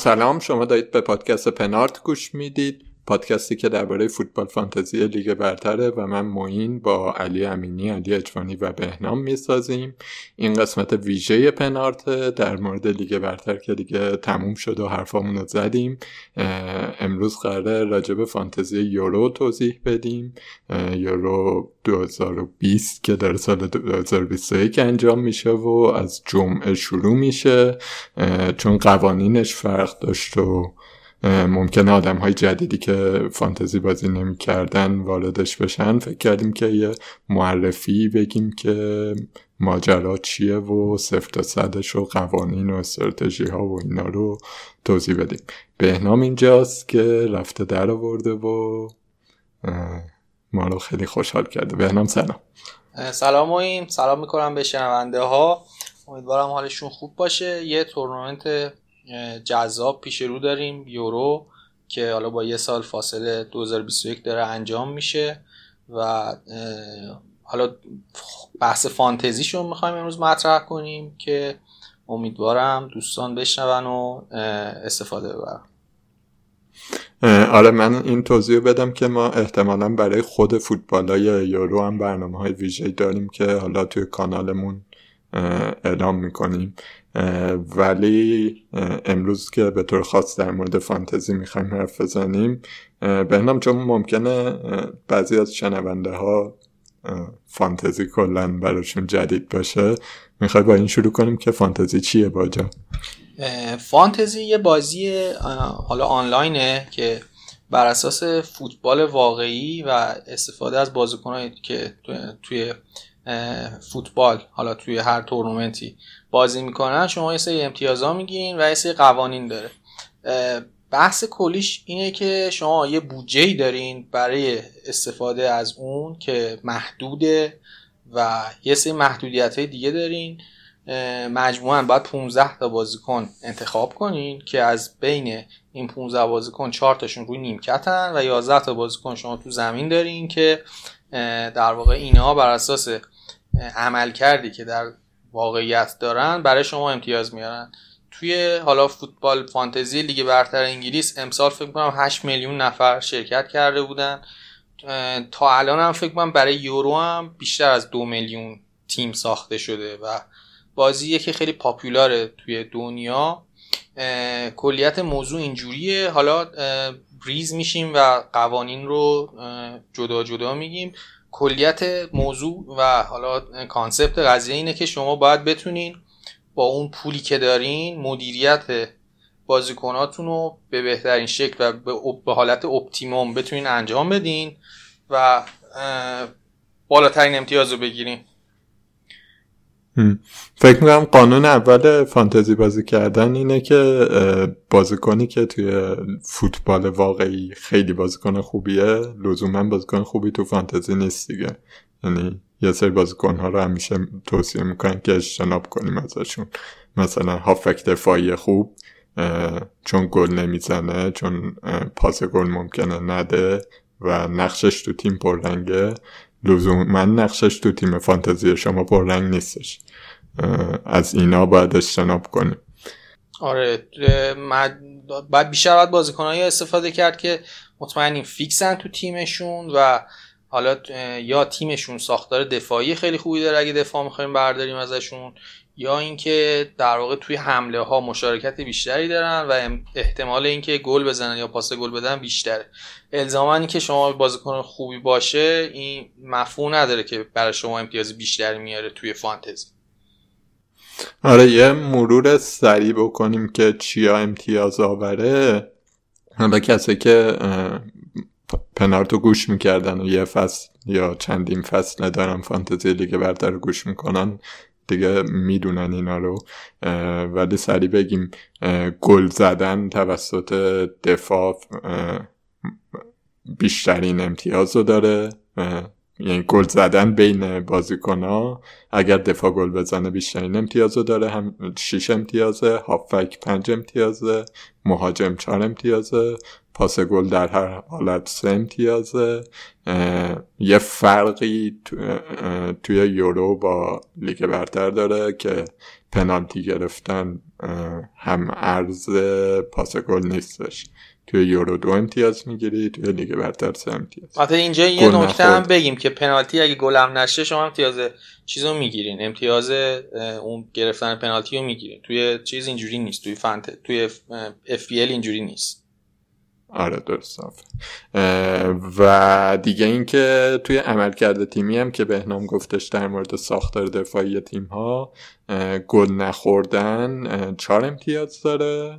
سلام شما دارید به پادکست پنارت گوش می‌دید. پادکستی که درباره فوتبال فانتزی لیگ برتره و من موین با علی امینی، علی اجوانی و بهنام می‌سازیم. این قسمت ویژه پنارت در مورد لیگ برتر که دیگه تموم شد و حرفامون رو زدیم. امروز قراره راجب فانتزی یورو توضیح بدیم. یورو 2020 که در سال 2021 انجام میشه و از جمعه شروع میشه. چون قوانینش فرق داشت و ممکنه آدم های جدیدی که فانتزی بازی نمی‌کردن واردش بشن. فکر کردیم که یه معرفی بگیم که ماجرا چیه و صفر تا صدش و قوانین و استراتژی ها و اینا رو توضیح بدیم. بهنام اینجاست که رفته در آورده و ما رو خیلی خوشحال کرده. بهنام سلام. سلام و این سلام می‌کنم به شنونده ها امیدوارم حالشون خوب باشه. یه تورنمنت جذاب پیش رو داریم یورو که حالا با یه سال فاصله 2021 داره انجام میشه و حالا بحث فانتزیشون می‌خوایم امروز مطرح کنیم که امیدوارم دوستان بشنون و استفاده ببرن. آره من این توضیح بدم که ما احتمالا برای خود فوتبال های یورو هم برنامه های ویژه داریم که حالا توی کانالمون اعلام می‌کنیم. ولی امروز که به طور خاص در مورد فانتزی می‌خوایم حرف بزنیم بهنام چون ممکنه بعضی از شنونده ها فانتزی کلا براشون جدید باشه می‌خوای با این شروع کنیم که فانتزی چیه باجا فانتزی یه بازی حالا آنلاینه که بر اساس فوتبال واقعی و استفاده از بازیکنایی که توی فوتبال حالا توی هر تورنمنتی بازی می‌کنن شما یه سری امتیازا میگین و یه سری قوانین داره. بحث کلیش اینه که شما یه بودجه دارین برای استفاده از اون که محدوده و یه سری محدودیت های دیگه دارین. مجموعا باید 15 تا بازیکن انتخاب کنین که از بین این 15 بازیکن 4 تاشون روی نیمکتن و 11 تا بازیکن شما تو زمین دارین که در واقع اینها بر اساس عمل کردی که در واقعیت دارن برای شما امتیاز میارن. توی حالا فوتبال فانتزی لیگ برتر انگلیس امسال فکر کنم 8 میلیون نفر شرکت کرده بودن. تا الان هم فکر کنم برای یورو هم بیشتر از دو میلیون تیم ساخته شده و بازیه که خیلی پاپولاره توی دنیا. کلیت موضوع اینجوریه. حالا ریز میشیم و قوانین رو جدا جدا میگیم. کلیت موضوع و حالا concept قضیه اینه که شما باید بتونین با اون پولی که دارین مدیریت بازیکناتون رو به بهترین شکل و به حالت optimum بتونین انجام بدین و بالاترین امتیاز رو بگیرین. فکر می‌کنم قانون اول فانتزی بازی کردن اینه که بازیکنی که توی فوتبال واقعی خیلی بازیکن خوبیه لزوما بازیکن خوبی تو فانتزی نیست دیگه. یعنی یه سری بازیکن ها رو همیشه توصیه می‌کنن که اجتناب کنیم ازشون. مثلا هافک دفاعی خوب چون گل نمی‌زنه چون پاس گل ممکنه نده و نقشش تو تیم پررنگه. لزوم من نقشش تو تیم فانتزی شما پررنگ نیستش. از اینا باید اجتناب کنیم. آره باید بیشتر باید بازیکنهایی استفاده کرد که مطمئنیم فیکسن تو تیمشون و حالا یا تیمشون ساختار دفاعی خیلی خوبی داره اگه دفاع می‌خوایم برداریم ازشون. یا اینکه در واقع توی حمله ها مشارکت بیشتری دارن و احتمال اینکه گل بزنن یا پاس گل بدن بیشتره. الزاما که شما بازیکن خوبی باشه این مفهوم نداره که برای شما امتیاز بیشتری میاره توی فانتزی. آره یه مرور سریع بکنیم که چیا امتیاز آوره. حالا کسی که پنارتو گوش می‌کردن و یه فصل یا چندین فصل ندارن فانتزی لیگ برتر گوش می‌کنن دیگه می‌دونن اینا رو. ولی سریع بگیم گل زدن توسط دفاع بیشترین امتیاز رو داره. یعنی گل زدن بین بازیکن ها اگر دفاع گل بزنه بیشترین امتیاز رو داره. هم 6 امتیازه هافک 5 امتیازه مهاجم 4 امتیازه. پاس گل در هر حالت سه امتیازه. یه فرقی توی یورو با لیگ برتر داره که پنالتی گرفتن هم ارز پاس گل نیستش. توی یورو دو امتیاز می‌گیری توی لیگ برتر سه امتیاز. البته اینجا یه نکته هم بگیم که پنالتی اگه گلم نشه شما امتیاز چیزو می‌گیرین. امتیاز اون گرفتن پنالتی رو می‌گیرین. توی چیز اینجوری نیست. توی فنت توی اف اینجوری نیست. آره درست و دیگه اینکه توی عملکرد تیمی هم که بهنام گفتش در مورد ساختار دفاعی تیم ها گل نخوردن چهار امتیاز داره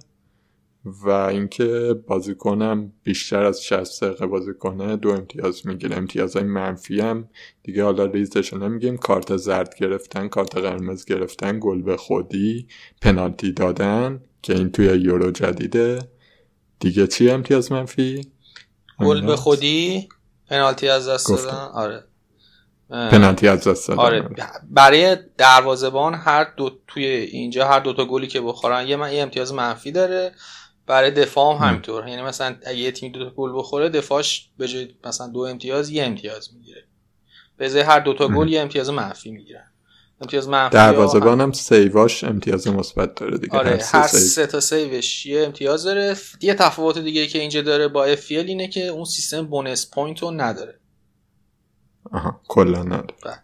و اینکه بازیکنم بیشتر از 60 دقیقه بازی کنه دو امتیاز می‌گیره. امتیازهای منفی هم دیگه حالا ریزش نمیگیم. کارت زرد گرفتن کارت قرمز گرفتن گل به خودی پنالتی دادن که این توی یورو جدیده. دیگه چی امتیاز منفی؟ گل به خودی پنالتی از دست دادن آره. پنالتی از دست دادن. آره برای دروازه‌بان هر دو توی اینجا هر دو تا گلی که بخورن یه من یه امتیاز منفی داره. برای دفاع هم همینطور. یعنی مثلا اگه یه تیم دو تا گل بخوره دفاعش به جای مثلا دو امتیاز یه امتیاز می‌گیره. به هر دو تا گل یه امتیاز منفی می‌گیرن. امتیاز منفی دروازه‌بان هم سیواش امتیاز مثبت داره دیگه. آره هر سه تا save ش یه امتیاز داره. یه تفاوت دیگه که اینجا داره با FPL اینه که اون سیستم bonus point رو نداره. آها کلا نداره. بله.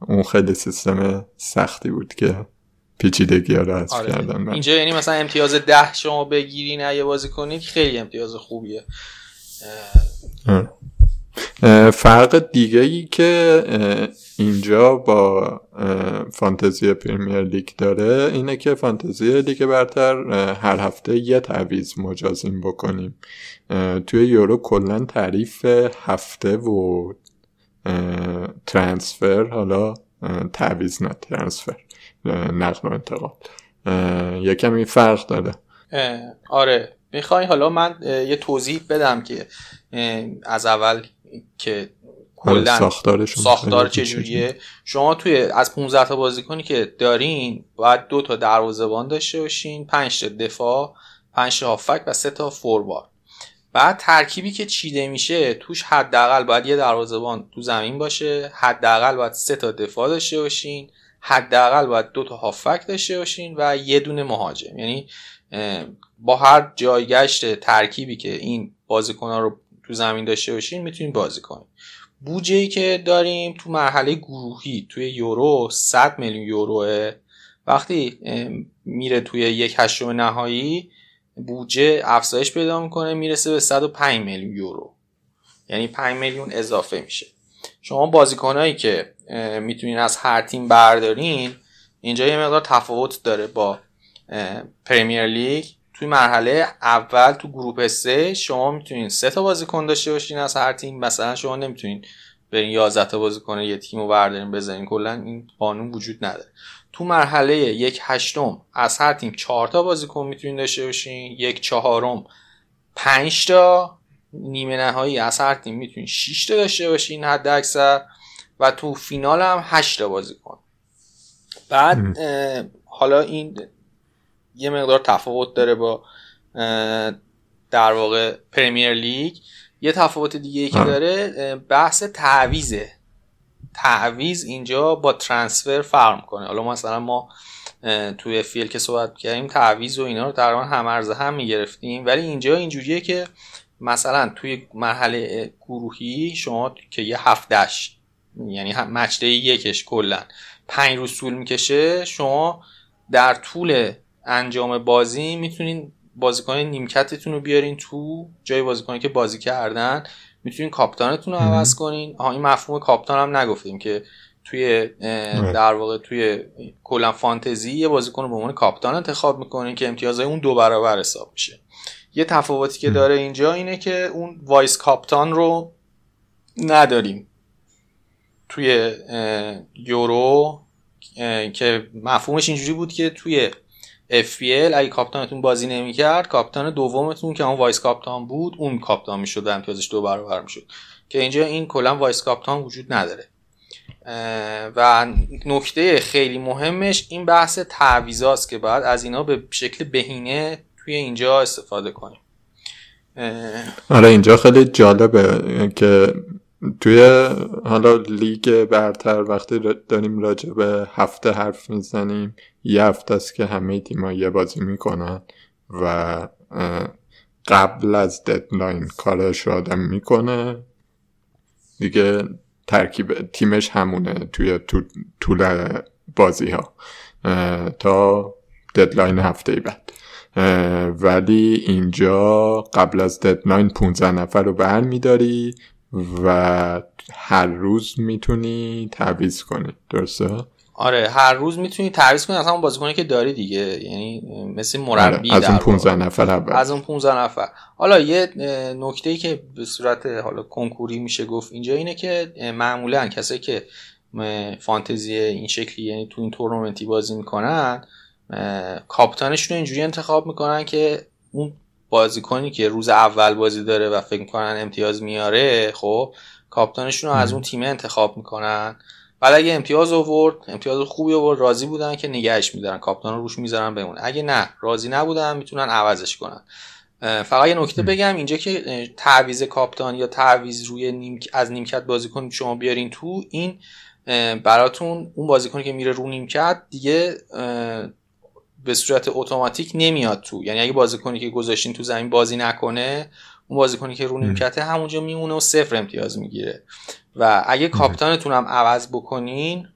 اون خیلی سیستم سختی بود که پیچیدگی ها رو آره. کردن. اینجا یعنی مثلا امتیاز ده شما بگیری نه یه بازی کنید خیلی امتیاز خوبیه. فرق دیگه ای که اینجا با فانتزی پریمیر لیگ داره اینه که فانتزی لیگ برتر هر هفته یه تعویز مجازیم بکنیم. توی یورو کلا تعریف هفته و ترانسفر حالا تعویز نه ترانسفر نقل و انتقال. یکم این فرق داره. آره. می‌خوای حالا من یه توضیح بدم که از اول که آره، کلا ساختار, ساختار چجوریه؟ شما توی از 15 تا بازیکنی که دارین باید دو تا دروازه‌بان داشته باشین 5 تا دفاع 5 تا هافک و 3 تا فوروارد. بعد ترکیبی که چیده میشه توش حداقل باید یه دروازه‌بان تو زمین باشه حداقل باید 3 تا دفاع داشته باشین حداقل باید دو تا هافک داشته باشین و یه دونه مهاجم. یعنی با هر جایگشت ترکیبی که این بازیکن رو تو زمین داشته باشین می‌تونین بازی کنین. بودجه که داریم تو مرحله گروهی توی یورو 100 میلیون یوروه. وقتی میره توی یک هشتم نهایی بودجه افزایش پیدا می‌کنه می‌رسه به 105 میلیون یورو. یعنی 5 میلیون اضافه میشه. شما بازیکنهایی که می‌تونین از هر تیم بردارین اینجا یه مقدار تفاوت داره با پریمیر لیگ. توی مرحله اول تو گروه سه شما می‌تونین سه تا بازیکن داشته باشین از هر تیم. مثلا شما نمی‌تونین برین 11 تا بازیکن یه تیم رو بردارین بزنین. کلا این قانون وجود نداره. تو مرحله یک هشتم از هر تیم چهار تا بازیکن می‌تونین داشته باشین. یک چهارم پنج تا. نیمه نهایی از هر تیم می‌تونین 6 تا داشته باشین حد اکثر و تو فینال هم 8 تا بازیکن. بعد حالا این یه مقدار تفاوت داره با در واقع پریمیر لیگ یه تفاوت دیگه که داره بحث تعویزه تعویز اینجا با ترانسفر فرق کنه. حالا مثلا ما توی فیل که صحبت کردیم تعویز و اینا رو تقریبا هم ارزه هم می‌گرفتیم. ولی اینجا اینجوریه که مثلا توی مرحله گروهی شما که یه هفتش یعنی مچده یکش کلا پنج روز طول می‌کشه شما در طول انجام بازی می‌تونین بازیکن نیمکتتون رو بیارین تو جای بازیکنی که بازی کردن. می‌تونین captain تون رو عوض کنین. آها این مفهوم captain هم نگفتیم که توی در واقع توی کلا فانتزی یه بازیکن رو به عنوان captain انتخاب می‌کنین که امتیازهای اون دو برابر حساب میشه. یه تفاوتی که داره اینجا اینه که اون vice captain رو نداریم. توی یورو که مفهومش اینجوری بود که توی FPL اگه captain تون بازی نمی‌کرد captain دومتون که اون vice captain بود اون captain می‌شد و امتیازش دو برابر می‌شد. که اینجا این کلا vice captain وجود نداره. و نکته خیلی مهمش این بحث تعویضاست که باید از اینا به شکل بهینه توی اینجا استفاده کنیم. آره اینجا خیلی جالبه که توی حالا لیگ برتر وقتی داریم راجع به هفته حرف می‌زنیم یه هفته است که همه تیما یه بازی می‌کنن و قبل از deadline کارش رو آدم می‌کنه. دیگه ترکیب تیمش همونه توی طول بازی ها تا deadline هفته بعد. ولی اینجا قبل از deadline 15 نفر رو برمیداری و هر روز می‌تونی تعویض کنی درسته؟ آره هر روز می‌تونی تعویض کنی از همون بازیکنی که داری دیگه یعنی مثل مربی آره. از اون 15 نفر اول از اون 15 نفر حالا یه نکته ای که به صورت حالا کنکوری میشه گفت اینجا اینه که معمولا کسایی که فانتزی این شکلی یعنی تو این تورنمنتی بازی می‌کنن کاپیتانشون رو اینجوری انتخاب می‌کنن که اون بازیکنی که روز اول بازی داره و فکر می‌کنن امتیاز میاره خب کاپیتانشون رو از اون تیم انتخاب می‌کنن. ولی اگه امتیاز آورد امتیاز خوبی آورد راضی بودن که نگهش میدارن کاپیتان رو روش می‌ذارن بمونه. اگه نه راضی نبودن می‌تونن عوضش کنن. فقط یه نکته بگم اینجا که تعویز کاپتان یا تعویز روی نیم... از نیمکت بازیکن شما بیارین تو این براتون اون بازیکنی که میره رو نیمکت دیگه به صورت اتوماتیک نمیاد تو. یعنی اگه بازیکنی که گذاشتین تو زمین بازی نکنه اون بازیکنی که رو نیمکته همونجا میمونه و صفر امتیاز می‌گیره. و اگه کاپتانتون هم عوض بکنین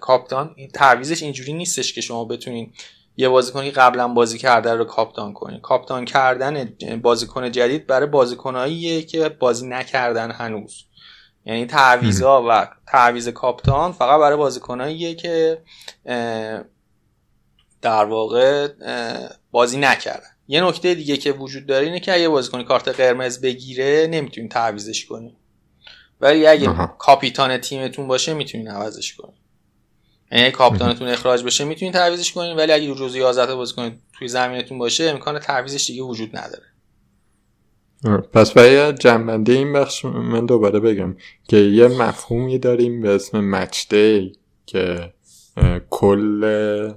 کاپتان تعویزش اینجوری نیستش که شما بتونین یه بازیکنی قبلا بازی کرده رو کاپتان کنین. کاپتان کردن بازیکن جدید برای بازیکناییه که بازی نکردن هنوز. یعنی تعویزا و تعویز کاپتان فقط برای بازیکناییه که در واقع بازی نکردن. یه نکته دیگه که وجود داره اینه که اگه بازیکن کارت قرمز بگیره نمی‌تونین تعویزش کنین. ولی اگه کاپیتان تیمتون باشه می‌تونین عوضش کنین. یعنی کاپیتانتون اخراج بشه می‌تونین تعویزش کنین. ولی اگه جزو 11 بازیکن توی زمینتون باشه امکان تعویزش دیگه وجود نداره. پس برای جنبنده این بخش من دوباره بگم که یه مفهومی داریم به اسم مچ که کل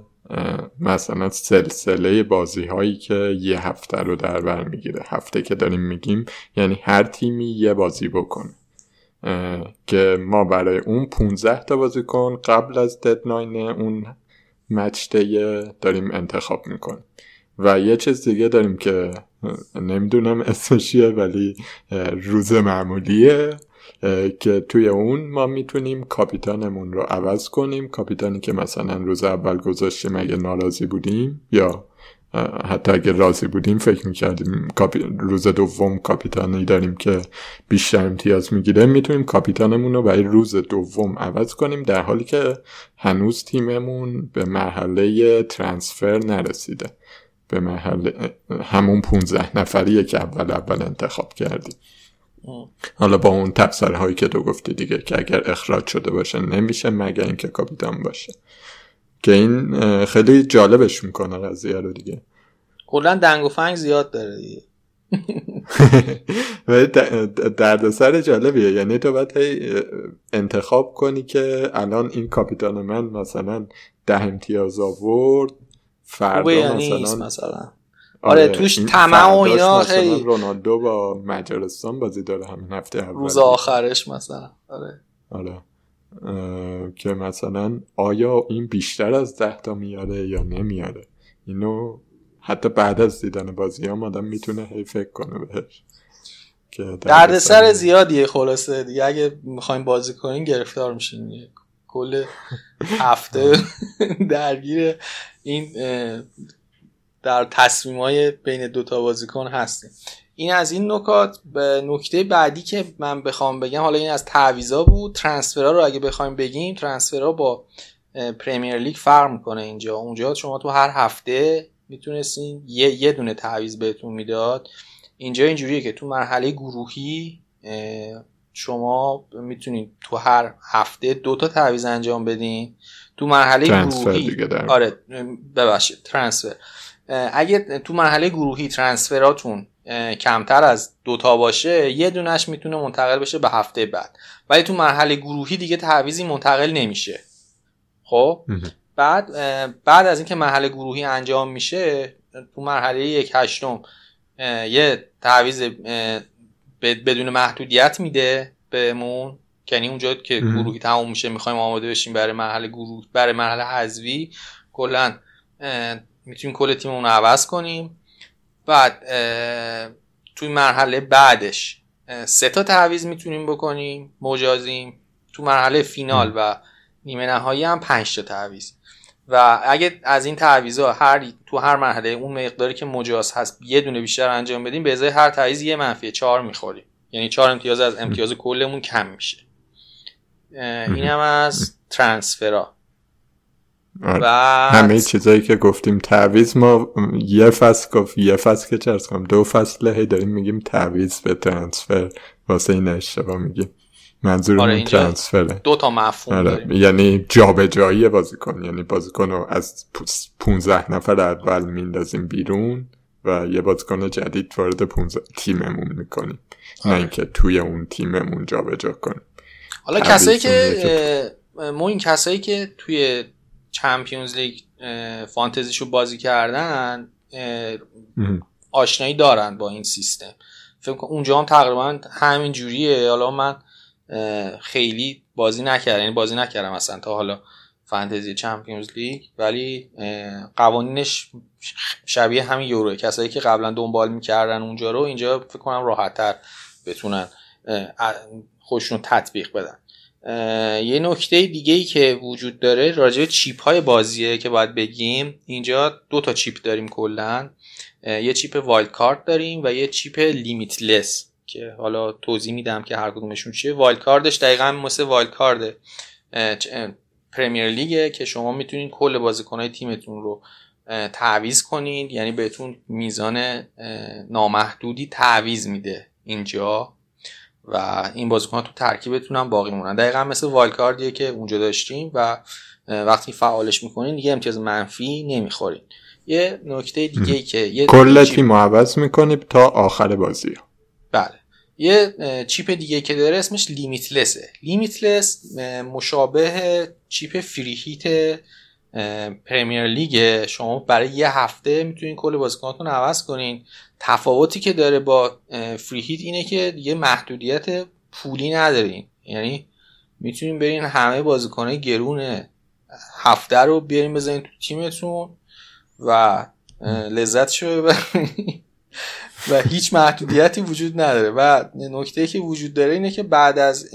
مثلا سلسله بازی هایی که یه هفته رو در بر می‌گیره. هفته که داریم میگیم یعنی هر تیمی یه بازی بکنه. که ما برای اون 15 تا بازیکن قبل از ددلاین اون مچ داریم انتخاب می‌کنیم. و یه چیز دیگه داریم که نمی‌دونم اسمشیه ولی روز معمولیه. که توی اون ما می‌تونیم کاپیتانمون رو عوض کنیم. کاپیتانی که مثلا روز اول گذاشتیم اگه ناراضی بودیم یا حتی اگه راضی بودیم فکر می‌کردیم روز دوم کاپیتانی داریم که بیشتر امتیاز می‌گیره. می‌تونیم کاپیتانمون رو برای روز دوم عوض کنیم. در حالی که هنوز تیممون به مرحله ترانسفر نرسیده. به مرحله همون 15 نفریه که اول اول انتخاب کردیم. حالا با اون تبصره هایی که تو گفتی دیگه که اگر اخراج شده باشه نمیشه مگه اینکه کاپیتان باشه. که این خیلی جالبش می‌کنه قضیه رو دیگه. کلا دنگ و فنگ زیاد داره دیگه. دردسر جالبیه. یعنی تو باید انتخاب کنی که الان این کاپیتان من مثلا ده امتیاز آورد فردا مثلا مثلا؟ آره, آره توش طمع و اینا خیلی رونالدو با مجارستان بازی داره همین هفته اول. روز آخرش مثلا آره. آره. که مثلا آیا این بیشتر از ده تا میاره یا نمیاره؟ اینو حتی بعد از دیدن بازی هم آدم می‌تونه هی فکر کنه بهش. درد سر زیادیه خلاصه. دیگه اگه می‌خوایم بازی کنین گرفتار میشین کل هفته درگیر این در تصمیم های بین دوتا بازیکن هستیم. این از این نکات. به نکته بعدی که من بخوام بگم حالا این از تعویضا بود. ترانسفرها رو اگه بخوایم بگیم ترانسفرها با پریمیر لیگ فرق می‌کنه اینجا. اونجا شما تو هر هفته می‌تونستین یه یه دونه تعویض بهتون می‌داد. اینجا اینجوریه که تو مرحله گروهی شما می‌تونید تو هر هفته دو تا تعویض انجام بدین. تو مرحله گروهی. آره ببخشید ترانسفر اگه تو مرحله گروهی ترانسفراتون کمتر از دوتا باشه یه دونش می‌تونه منتقل بشه به هفته بعد. ولی تو مرحله گروهی دیگه تعویزی منتقل نمیشه. خب؟ بعد بعد از اینکه مرحله گروهی انجام میشه تو مرحله یک هشتم یه تعویز بدون محدودیت میده بهمون. یعنی اونجا که گروهی تموم میشه می‌خوایم آماده بشیم برای مرحله گروه برای مرحله حذوی کلا می‌تونیم کل تیممون رو عوض کنیم. بعد توی مرحله بعدش سه تا تعویض می‌تونیم بکنیم مجازیم. تو مرحله فینال و نیمه نهایی هم پنج تا تعویض. و اگه از این تعویضا هر تو هر مرحله اون مقداری که مجاز هست یه دونه بیشتر انجام بدیم به ازای هر تعویض یه منفی چهار می‌خوریم. یعنی چهار امتیاز از امتیاز کلمون کم میشه. این هم از ترانسفرا آره. و همه چیزایی که گفتیم تعویض ما یه فصل گفت یه فصل که چرس کنم دو فصل هی داریم میگیم تعویض به ترانسفر. واسه این اشتباه میگیم. منظور آره ترانسفره. دو تا مفهوم آره. داریم. یعنی جابجایی بازیکن. یعنی بازیکن رو از 15 نفر اول میندازیم بیرون و یه بازیکن جدید وارد 15 تیممون می‌کنیم. آره. نه اینکه توی اون تیممون جابجا کنیم. حالا کسایی که ما این کسایی که توی چمپیونز لیگ فانتزیشو بازی کردن آشنایی دارن با این سیستم. فکر کنم اونجا هم تقریبا همین جوریه حالا من خیلی بازی نکردم. یعنی بازی نکردم اصلا تا حالا فانتزی چمپیونز لیگ. ولی قوانینش شبیه همین یوروه. کسایی که قبلا دنبال می‌کردن اونجا رو اینجا فکر کنم راحتتر بتونن خودشون تطبیق بدن. یه نکته دیگه ای که وجود داره راجع به chip های بازیه که باید بگیم. اینجا دو تا chip داریم کلا. یه chip wild card داریم و یه chip limitless که حالا توضیح میدم که هر کدومشون چیه. wild card ش دقیقا مثل wild card Premier League ه که شما می‌تونید کل بازیکنهای تیمتون رو تعویض کنید یعنی بهتون میزان نامحدودی تعویض میده اینجا. و این بازیکن تو ترکیبتون هم باقی مونن دقیقا مثل wild card ایه که اونجا داشتیم و وقتی فعالش می‌کنین دیگه امتیاز منفی نمی‌خورین. یه نکته دیگه ای که یه کل تیم عوض می‌کنیم تا آخر بازی. بله. یه chip دیگه که داره اسمش limitless ه. limitless مشابه chip free hit Premier League شما برای یه هفته می‌تونین کل بازیکناتون عوض کنین. تفاوتی که داره با فری هیت اینه که یه محدودیت پولی ندارین. یعنی می‌تونین برین همه بازیکنهای گرون هفته رو بیارین بزنین تو تیمتون و لذت شو و هیچ محدودیتی وجود نداره. و نکته که وجود داره اینه که بعد از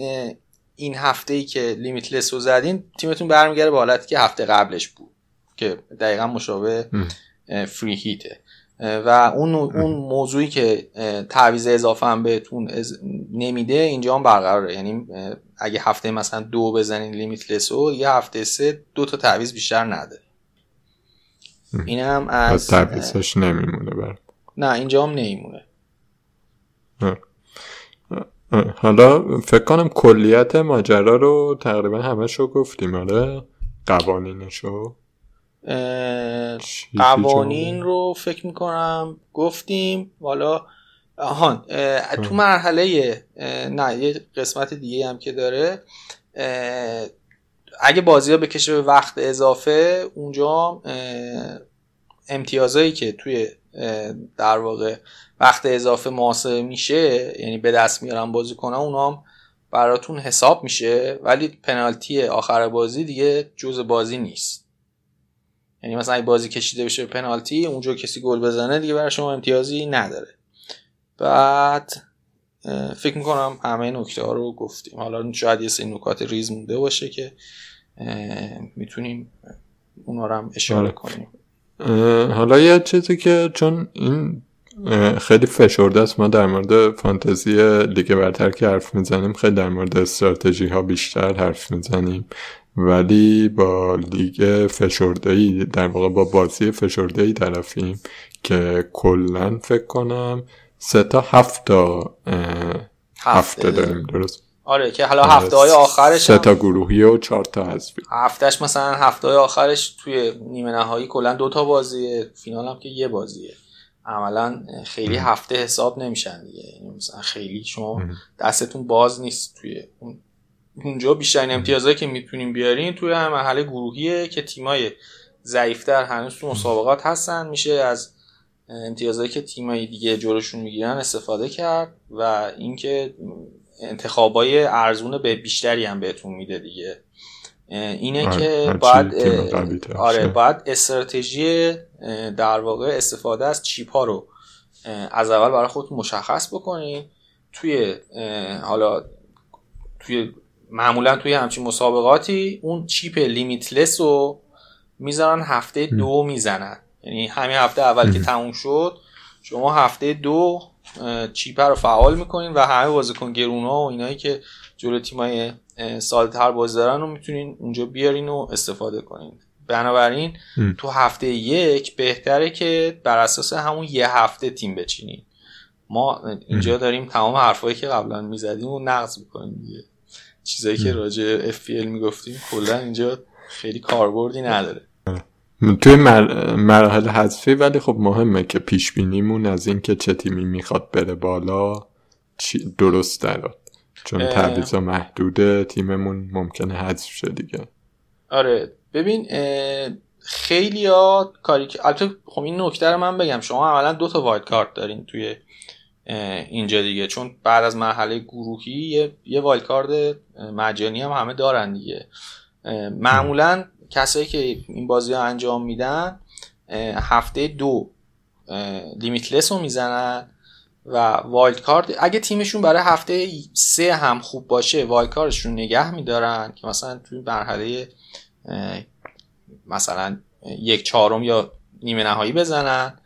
این هفته ای که لیمیتلس رو زدین تیمتون برمیگره به حالتی که هفته قبلش بود که دقیقا مشابه فری هیته و اون اون موضوعی که تعویض اضافه هم بهتون نمیده اینجا هم برقراره. یعنی اگه هفته مثلا دو بزنین لیمیتلس و یه هفته سه دو تا تعویض بیشتر نداره این هم از تعویضش نمیمونه بر نه اینجا هم نمیمونه. حالا فکر کنم کلیت ماجرا رو تقریبا همه شو گفتیم آره؟ قوانینشو؟ قوانین رو فکر می‌کنم گفتیم. حالا آهان تو مرحله نه یه قسمت دیگه هم که داره. اگه بازی ها بکشه به وقت اضافه اونجا امتیازایی که توی در واقع وقت اضافه محاسبه میشه یعنی به دست میارن بازی کنن اونا هم براتون حساب میشه ولی پنالتی آخر بازی دیگه جز بازی نیست. یعنی مثلا اگه بازی کشیده بشه پنالتی اونجا کسی گل بزنه دیگه برای شما امتیازی نداره. بعد فکر می‌کنم همه نکته ها رو گفتیم. حالا شاید یه سری نکات ریز مونده باشه که می‌تونیم اونا رو هم اشاره آره. کنیم. حالا یه چیزی که چون این خیلی فشرده است. ما در مورد فانتزی لیگ برتر که حرف می‌زنیم خیلی در مورد استراتژی ها بیشتر حرف می‌زنیم. ولی با لیگ فشردهی در واقع با بازی فشردهی طرفیم که کلا فکر کنم سه تا هفت تا هفته داریم درست؟ آره که حالا هفته های آخرش سه تا گروهی و چهار تا حذفی. هفتهش مثلا هفته های آخرش توی نیمه نهایی کلا دو تا بازیه فینال هم که یه بازیه. عملا خیلی هفته حساب نمیشن دیگه. یعنی مثلا خیلی شما دستتون باز نیست توی اون اونجا بیشترین امتیازهایی که می‌تونیم بیارین توی هم مرحله گروهیه که تیمای ضعیفتر هنوز تو مسابقات هستن. میشه از امتیازهایی که تیمای دیگه جلوشون می‌گیرن استفاده کرد و اینکه انتخابای ارزون به بیشتری هم بهتون میده دیگه. اینه آره، که باید آره باید استراتژی در واقع استفاده از چیپ ها رو از اول برای خود مشخص بکنین توی حالا توی معمولا توی همچین مسابقاتی اون چیپ لیمیتلس رو می‌ذارن هفته دو می‌زنن. یعنی همین هفته اول که تموم شد شما هفته دو چیپ رو فعال می‌کنین و همه بازیکن گرونا و اینایی که جلو تیمای سالتر بازی دارن رو می‌تونین اونجا بیارین و استفاده کنین. بنابراین تو هفته یک بهتره که بر اساس همون یه هفته تیم بچینین. ما اینجا داریم تمام حرفایی که قبلا می‌زدیم و نقض می‌کنیم دیگه. چیزایی که راجع FPL می‌گفتیم کلا اینجا خیلی کاربردی نداره. توی مراحل حذفی ولی خب مهمه که پیش بینیمون از اینکه چه تیمی می‌خواد بره بالا درست درات چون تعویضا محدوده تیممون ممکنه حذف شه دیگه. آره. ببین خیلی ها کاری که البته خب این نکته رو من بگم. شما اولا دو تا wild card دارین توی اینجا دیگه. چون بعد از مرحله گروهی یه, یه wild card مجانی هم همه دارن دیگه. معمولا کسایی که این بازی ها انجام میدن هفته دو limitless رو می‌زنن. و wild card اگه تیمشون برای هفته سه هم خوب باشه wild card شون نگه میدارن که مثلا توی مرحله مثلا یک چهارم یا نیمه نهایی بزنن.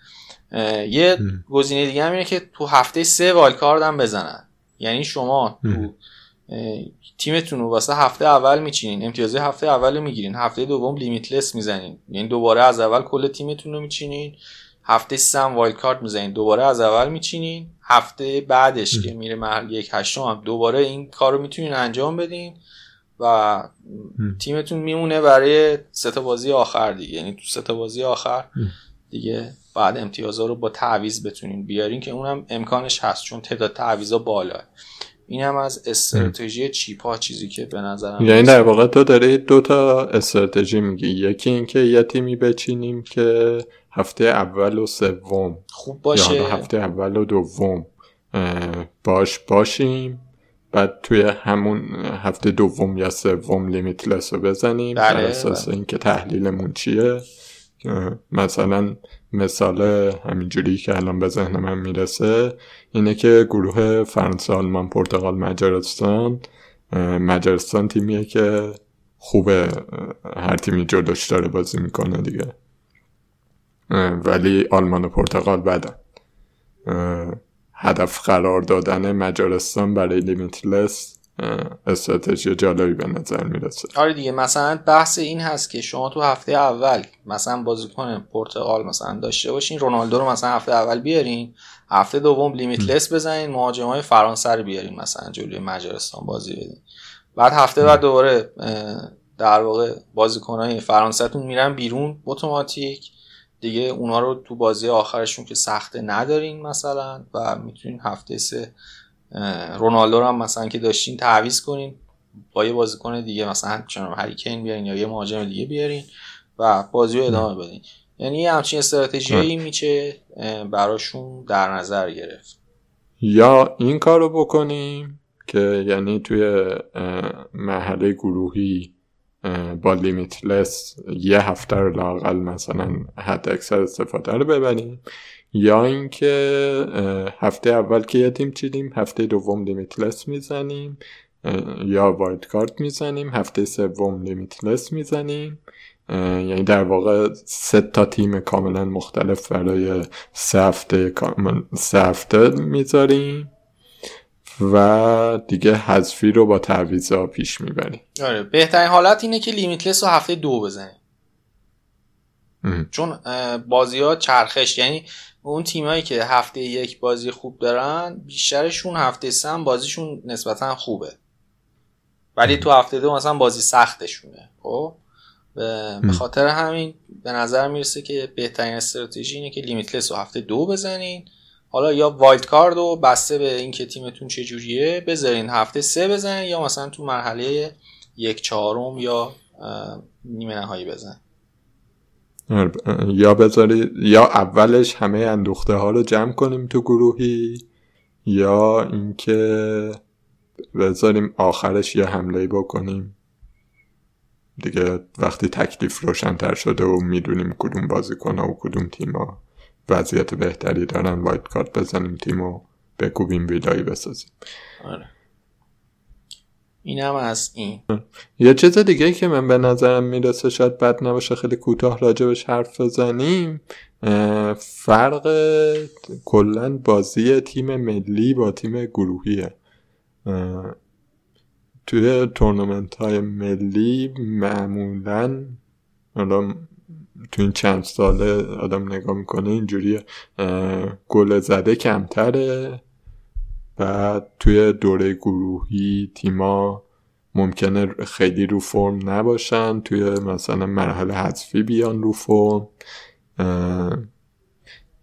یه گزینه دیگه هم اینه که تو هفته سه wild card هم بزنن. یعنی شما تو تیمتون رو واسه هفته اول میچینین امتیازی هفته اول رو می‌گیرین هفته دوم limitless می‌زنین. یعنی دوباره از اول کل تیمتون رو میچینین. هفته سم وایلد کارت می‌زنین. دوباره از اول میچینین. هفته بعدش که میره مرحله یک هشتم هم دوباره این کار رو می‌تونین انجام بدین و تیمتون میمونه برای سه بازی آخر دیگه. یعنی تو سه بازی آخر دیگه بعد امتیازها رو با تعویض بتونین بیارین که اونم امکانش هست چون تعداد تعویضا بالاه این هم از استراتژی chip ها چیزی که به نظرم یعنی در واقع تو داری دو تا استراتژی میگی. یکی اینکه یه تیمی بچینیم که هفته اول و سوم. خوب باشه. یا هفته اول و دوم. باش باشیم. بعد توی همون هفته دوم یا سوم لیمیتلس رو بزنیم. بله بر اساس بله. اینکه تحلیلمون چیه. مثلا مثال همینجوری که الان به ذهن من می‌رسه اینه که گروه فرانسه آلمان پرتغال مجارستان. مجارستان تیمیه که خوبه هر تیمی جلوش داره بازی می‌کنه دیگه. ولی آلمان و پرتغال بدن. هدف قرار دادن مجارستان برای لیمیتلس استراتژی جالبی به نظر می‌رسه. آره دیگه مثلا بحث این هست که شما تو هفته اول مثلا بازیکن پرتغال مثلا داشته باشین رونالدو رو مثلا هفته اول بیارین هفته دوم لیمیتلس بزنین مهاجم های فرانسه رو بیارین مثلا جلوی مجارستان بازی بدین. بعد هفته بعد دوباره در واقع بازیکنهای فرانسهتون میرن بیرون اتوماتیک. دیگه اونا رو تو بازی آخرشون که سخته ندارین مثلا و می‌تونین هفته سه رونالدو رو هم مثلا که داشتین تعویض کنین با یه بازیکن دیگه مثلا چون هری کین بیارین یا یه مهاجم دیگه بیارین و بازی رو ادامه بدین. یعنی همچین استراتژی میشه براشون در نظر گرفت. یا این کارو بکنیم که یعنی توی محله گروهی با limitless یه هفته رو لااقل مثلا حد اکثر استفاده رو ببریم. یا اینکه هفته اول که یه تیم چیدیم هفته دوم limitless می‌زنیم یا wildcard می‌زنیم هفته سوم limitless می‌زنیم. یعنی در واقع سه تا تیم کاملا مختلف برای سه هفته سه هفته می‌ذاریم. و دیگه حذفی رو با تعویضا پیش می‌بریم. آره بهترین حالت اینه که لیمیتلس رو هفته دو بزنیم. چون بازی ها چرخش یعنی اون تیمایی که هفته یک بازی خوب دارن بیشترشون هفته سه بازیشون نسبتا خوبه. ولی تو هفته دو مثلا بازی سختشونه خب؟ به خاطر همین به نظر می‌رسه که بهترین استراتژی اینه که limitless رو هفته دو بزنین. حالا یا wildcard رو بسته به اینکه تیمتون چجوریه بذارین هفته سه بزنین یا مثلا تو مرحله یک چهارم یا نیمه نهایی بزن یا بذاری یا اولش همه اندوخته ها رو جمع کنیم تو گروهی یا اینکه بذاریم آخرش یه حمله بکنیم. دیگه وقتی تکلیف روشنتر شده و می‌دونیم کدوم بازیکن و کدوم تیما وضعیت بهتری دارن وایت کارت بزنیم تیم و بکوبیم ویلایی بسازیم. آره. اینم از این. یه چیز دیگه که من به نظرم می‌رسه شاید بد نباشه خیلی کوتاه راجبش حرف بزنیم. فرق کلا بازی تیم ملی با تیم گروهیه. توی تورنمنت های ملی معمولا تو این چند ساله آدم نگاه می‌کنه اینجوری گل زده کمتره. و توی دوره گروهی تیما ممکنه خیلی رو فرم نباشن توی مثلا مرحله حذفی بیان رو فرم.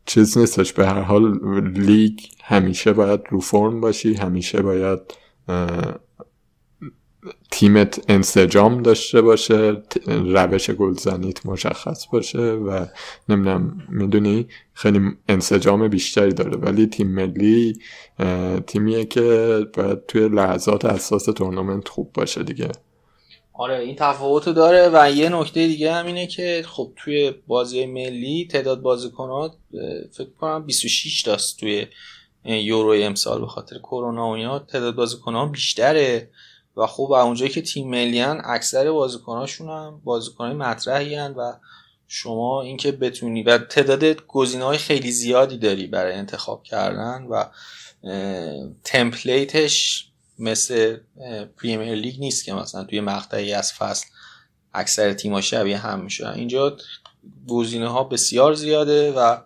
چیز نیستش. به هر حال لیگ همیشه باید رو فرم باشی همیشه باید تیمت انسجام داشته باشه روش گلزنیت مشخص باشه و نمی‌دونم می‌دونی؟ خیلی انسجام بیشتری داره. ولی تیم ملی تیمیه که باید توی لحظات اساس تورنمنت خوب باشه دیگه. آره این تفاوت داره و یه نکته دیگه هم اینه که خب توی بازی ملی تعداد بازیکنات فکر کنم 26 تاست توی یورو امسال به خاطر کرونا و اینا. تعداد بازیکنان بیشتره. و خب اونجایی که تیم ملیان اکثر بازیکناشون هم بازیکنای مطرحی و شما اینکه بتونی و تعداد گزینه های خیلی زیادی داری برای انتخاب کردن و تمپلیتش مثل پریمیر لیگ نیست که مثلا توی مقطعی از فصل اکثر تیم‌ها شبیه هم میشن. اینجا گزینه ها بسیار زیاده و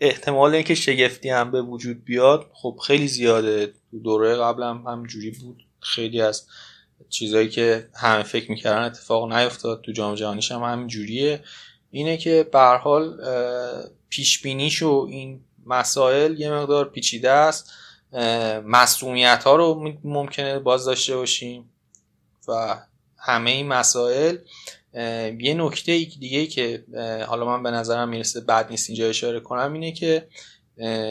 احتمال اینکه شگفتی هم به وجود بیاد خب خیلی زیاده. دوره قبل هم همجوری بود. خیلی از چیزهایی که همه فکر می‌کردن اتفاق نیفتاد. تو جام جهانیش هم همین جوریه اینه که به حال پیش و این مسائل یه مقدار پیچیده است. مسئولیت ها رو ممکنه باز داشته باشیم و همه این مسائل یه نکته دیگه که حالا من به نظرم می‌رسه بعد نیست اینجا اشاره کنم اینه که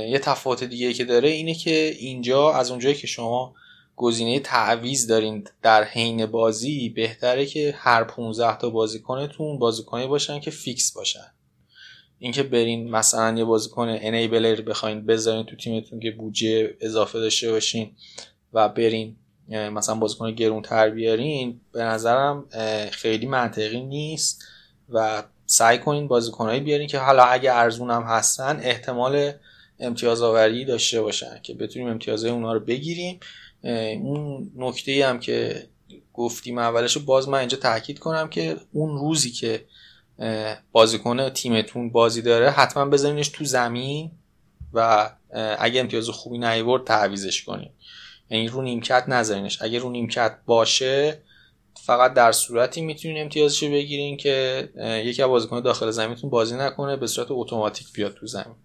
یه تفاوت دیگه که داره اینه که اینجا از اونجایی که شما گزینه تعویز دارین در حین بازی بهتره که هر 15 تا بازیکنتون بازیکنی باشن که فیکس باشن. اینکه برین مثلا یه بازیکن انیبلر بخواین بذارین تو تیمتون که بودجه اضافه داشته باشین و برین مثلا بازیکن گرون تر بیارین به نظرم خیلی منطقی نیست و سعی کنین بازیکنهایی بیارین که حالا اگه ارزون هم هستن احتمال امتیاز آوری داشته باشن که بتونیم امتیازهای اونا رو بگیریم. اون نکته هم که گفتیم اولش باز من اینجا تاکید کنم که اون روزی که بازیکن تیمتون بازی داره حتما بذارینش تو زمین و اگه امتیاز خوبی نیورد تعویزش کنیم یعنی رو نیمکت نذارینش. اگه رو نیمکت باشه فقط در صورتی می‌تونین امتیازش بگیرین که یکی از بازیکن داخل زمینتون بازی نکنه به صورت اتوماتیک بیاد تو زمین.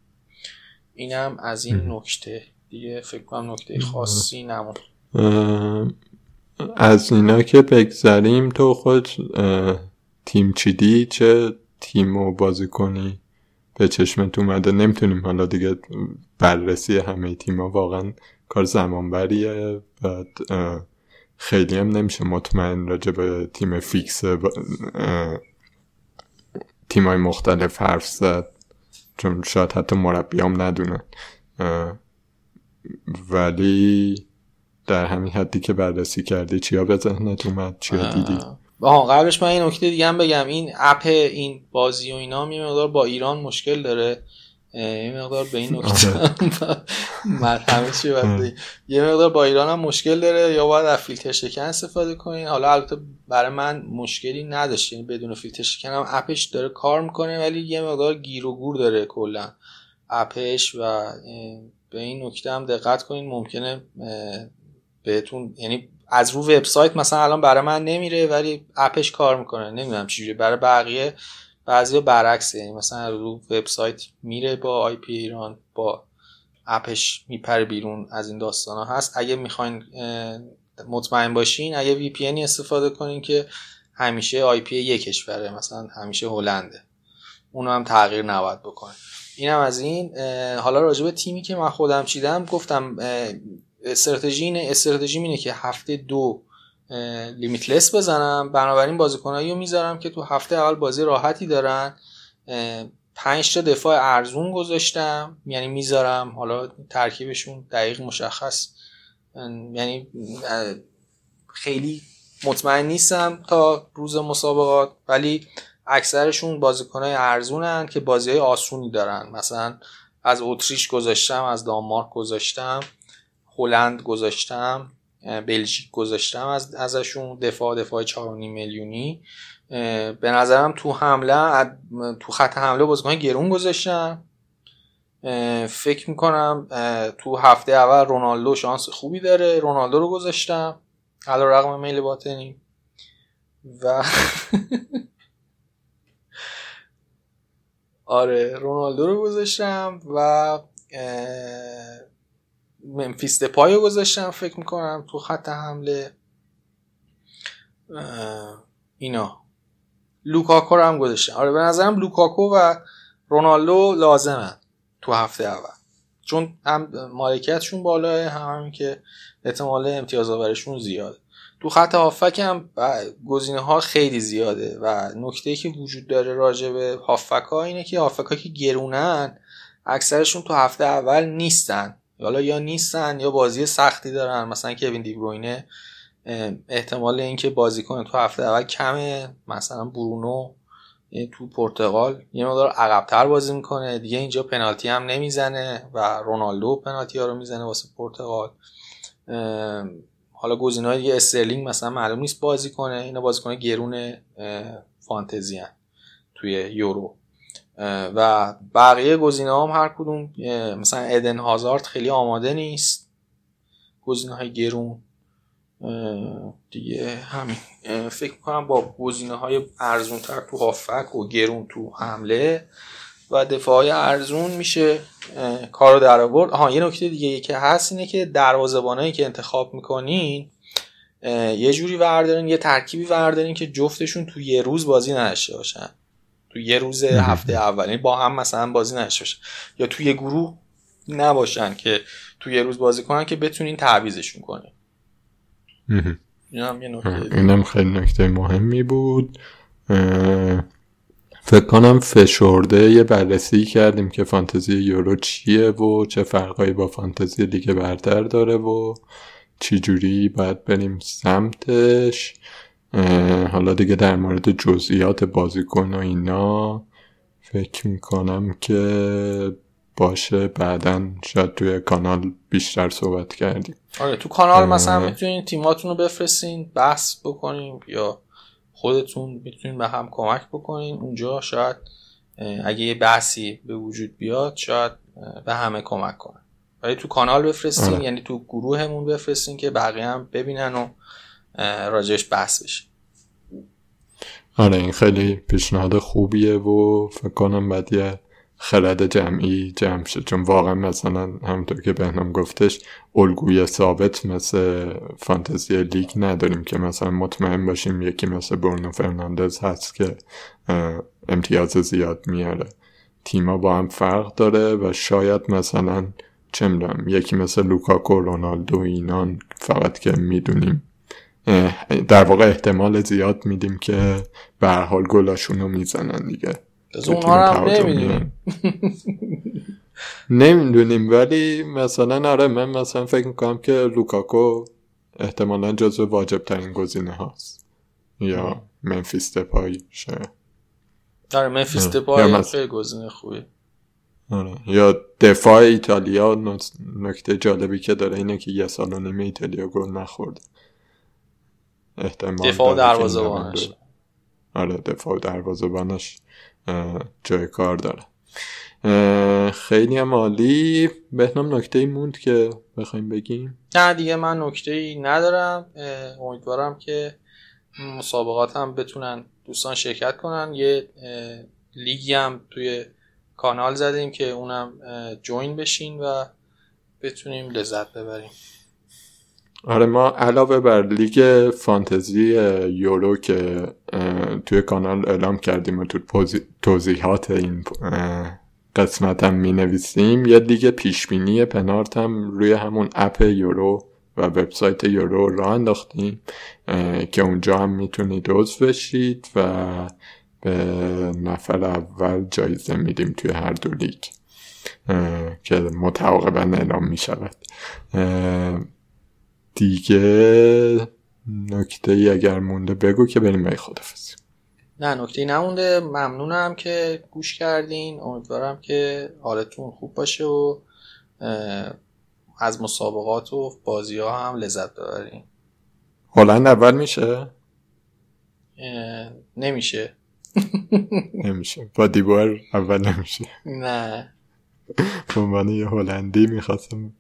اینم از این نکته. دیگه فکر کنم نکته خاصی نمون. از اینا که بگذریم تو خود تیم چیدی؟ چه تیم و بازی کنی به چشمت اومده؟ نمی‌تونیم حالا دیگه بررسی همه تیما واقعا کار زمانبریه بعد خیلی هم نمیشه مطمئن راجع به تیم فیکس تیم های مختلف حرف زد. چون شاید حتی مربی هم ندونن ولی در همین حدی که بررسی کردی چیا به ذهنت اومد؟ چیا دیدی؟ آها قبلش من این نکته دیگه هم بگم. این اپ این بازی و اینا یه مقدار با ایران مشکل داره. یه مقدار به این نکته آره. مرحمه چی یه مقدار با ایران هم مشکل داره یا باید از فیلتر شکن استفاده کنین حالا البته برای من مشکلی نداشت یعنی بدون فیلتر شکن هم اپش داره کار می‌کنه ولی یه مقدار گیر و گور داره کلا اپش و به این نکته هم دقت کنین ممکنه بهتون یعنی از رو وبسایت مثلا الان برای من نمیره ولی app ش کار می‌کنه نمی‌دونم چجوری برای بقیه بعضی برعکسه. یعنی مثلا رو وبسایت میره با IP ایران با app ش می‌پره بیرون از این داستان ها هست. اگه می‌خواین مطمئن باشین اگه VPN استفاده کنین که همیشه IP یک کشوره مثلا همیشه هلنده. اونو هم تغییر نباید بکنه. اینم از این. حالا راجع به تیمی که من خودم چیدم گفتم استراتژی اینه استراتژی اینه که هفته دو لیمیتلس بزنم. بنابراین بازیکنایی رو می‌ذارم که تو هفته اول بازی راحتی دارن. پنج تا دفاع ارزون گذاشتم. یعنی می‌ذارم. حالا ترکیبشون دقیق مشخص. یعنی خیلی مطمئن نیستم تا روز مسابقات. ولی اکثرشون بازیکنهای ارزونن که بازی آسونی دارن. مثلا از اتریش گذاشتم از دانمارک گذاشتم هلند گذاشتم. بلژیک گذاشتم. از ازشون دفاع دفاع 4.5 میلیونی. به نظرم تو حمله تو خط حمله بازیکن گرون گذاشتم فکر می‌کنم تو هفته اول رونالدو شانس خوبی داره. رونالدو رو گذاشتم. علی‌رغم میل باطنی. و آره رونالدو رو گذاشتم و ممفیس دپای رو گذاشتم فکر می‌کنم تو خط حمله. اینا. لوکاکو رو هم گذاشتم. آره به نظرم لوکاکو و رونالدو لازمن تو هفته اول. چون هم مالکیتشون بالائه هم همین که احتمال امتیاز آورشون زیاده تو خط هافک هم گزینه ها خیلی زیاده و نکته که وجود داره راجع به هافک ها اینه که هافک ها که گرونن اکثرشون تو هفته اول نیستن. حالا یا نیستن یا بازی سختی دارن. مثلا کوین دیبروینه احتمال اینکه بازی کنه تو هفته اول کمه. مثلا برونو تو پرتغال یه مقدار عقبتر بازی می‌کنه. دیگه اینجا پنالتی هم نمی‌زنه و رونالدو پنالتی ها رو می‌زنه واسه پرتغال. حالا گزینه‌های دیگه استرلینگ مثلا معلوم نیست بازی کنه. اینا بازیکن گرون فانتزی هن توی یورو. و بقیه گزینه هم هر کدوم مثلا ادن هازارد خیلی آماده نیست. گزینه های گرون دیگه همین. فکر کنم با گزینه های ارزون تر تو هافک و گرون تو حمله و دفاع ارزون میشه کار رو در آورد. آها یه نکته دیگه که هست اینه که دروازه‌بانایی که انتخاب می‌کنین یه جوری وردارین یه ترکیبی وردارین که جفتشون تو یه روز بازی نداشته باشن. تو یه روز هفته اول. با هم مثلا بازی باشن یا تو یه گروه نباشن که تو یه روز بازی کنن که بتونین تعویزشون کنین. اینم خیلی نکته مهمی بود. فکر کنم فشرده یه بررسی کردیم که فانتزی یورو چیه و چه فرقایی با فانتزی لیگ برتر داره و چی جوری باید بریم سمتش. حالا دیگه در مورد جزئیات بازیکن و اینا فکر می‌کنم که باشه بعدا شاید توی کانال بیشتر صحبت کردیم. آره تو کانال مثلا می‌تونین تیماتون رو بفرستین بحث بکنیم یا خودتون می‌تونین به هم کمک بکنین. اونجا شاید اگه یه بحثی به وجود بیاد شاید به همه کمک کنه. ولی تو کانال بفرستین آره. یعنی تو گروهمون بفرستین که بقیه هم ببینن و راجعش بحث بشه. آره این خیلی پیشنهاد خوبیه و فکر کنم بعد یه خرد جمعی جمع شد چون واقعا مثلا همونطور که بهنام گفتش الگوی ثابت مثل فانتزی لیگ نداریم که مثلا مطمئن باشیم یکی مثل برونو فرناندز هست که امتیاز زیاد میاره. تیما با هم فرق داره و شاید مثلا چه یکی مثل لوکاکو رونالدو اینان فقط که می‌دونیم در واقع احتمال زیاد میدیم که به هر حال گلاشون رو می‌زنن دیگه. اونها هم نمی‌دونیم. نمی‌دونیم ولی مثلا آره من مثلا فکر می‌کنم که لوکاکو احتمالا جزو واجب ترین گزینه هاست. یا منفیس دپای شاید آره منفیس دپای خیلی گزینه خوبی آره. یا دفاع ایتالیا نکته جالبی که داره اینه که یه سال و نیمه ایتالیا گل نخورده. احتمال دفاع دروازه آره دفاع دروازه بانش جای کار داره. خیلی هم عالی. بهنام نکته ای موند که بخوایم بگیم؟ نه دیگه من نکته ای ندارم امیدوارم که مسابقات هم بتونن دوستان شرکت کنن. یه لیگی هم توی کانال زدیم که اونم جوین بشین و بتونیم لذت ببریم. آره ما علاوه بر لیگ فانتزی یورو که توی کانال اعلام کردیم و تو توضیحات این قسمتم می نویسیم یه لیگ پیشبینی پنارت هم روی همون اپ یورو و وبسایت یورو را انداختیم که اونجا هم می‌تونید عضو بشید و به نفر اول جایزه میدیم توی هر دو لیگ که متعاقبا اعلام می‌شود. دیگه نکته ای اگر مونده بگو که بریم به خدافزی. نه نکته نمونده. ممنونم که گوش کردین. امیدوارم که حالتون خوب باشه و از مسابقات و بازی ها هم لذت ببرین. هلند اول میشه؟ نمیشه. نمیشه. با دیوار اول نمیشه. نه. به عنوان یه هلندی می‌خواستم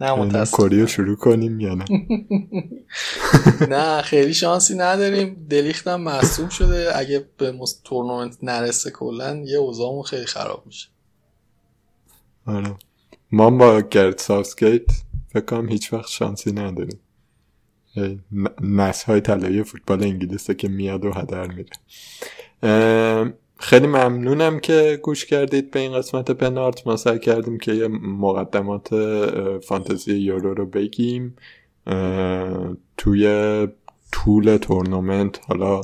نه متاسفم کریو شروع کنیم یا نه؟ نه خیلی شانسی نداریم. دلیختم مصوم شده. اگه به تورنمنت نرسه کلا یه اوضاعمون خیلی خراب میشه. آره. ما با گرد ساوسگیت فکر کنم هیچ وقت شانسی نداریم. نسل های طلایی فوتبال انگلیسه که میاد و هدر میره خیلی ممنونم که گوش کردید به این قسمت پنارت. ما سعی کردیم که یه مقدمات فانتزی یورو رو بگیم توی طول تورنمنت. حالا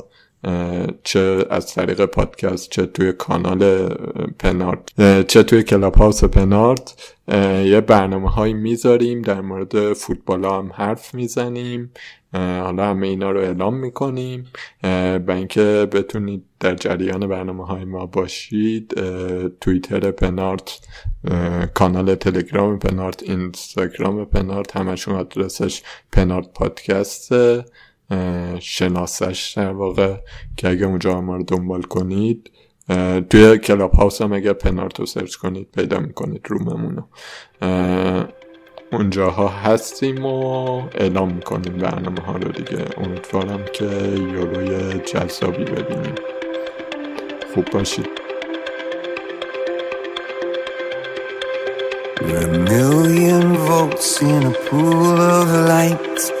چه از طریق پادکست چه توی کانال پنارت چه توی کلاب هاوس پنارت یه برنامه هایی می‌ذاریم در مورد فوتبال هم حرف می‌زنیم حالا همه اینا رو اعلام می‌کنیم برای اینکه بتونید در جریان برنامه های ما باشید توییتر پنارت کانال تلگرام پنارت اینستاگرام پنارت همشون آدرسش پنارت پادکست شناسش در واقع که اگه اونجا ما رو دنبال کنید توی کلاب هاوس هم اگر پنارتو سرچ کنید پیدا می‌کنید روممونو اونجاها هستیم و اعلام می‌کنیم برنامه ها رو دیگه. امیدوارم که یوروی جذابی ببینیم. خوب باشید. A million volts in a pool of light.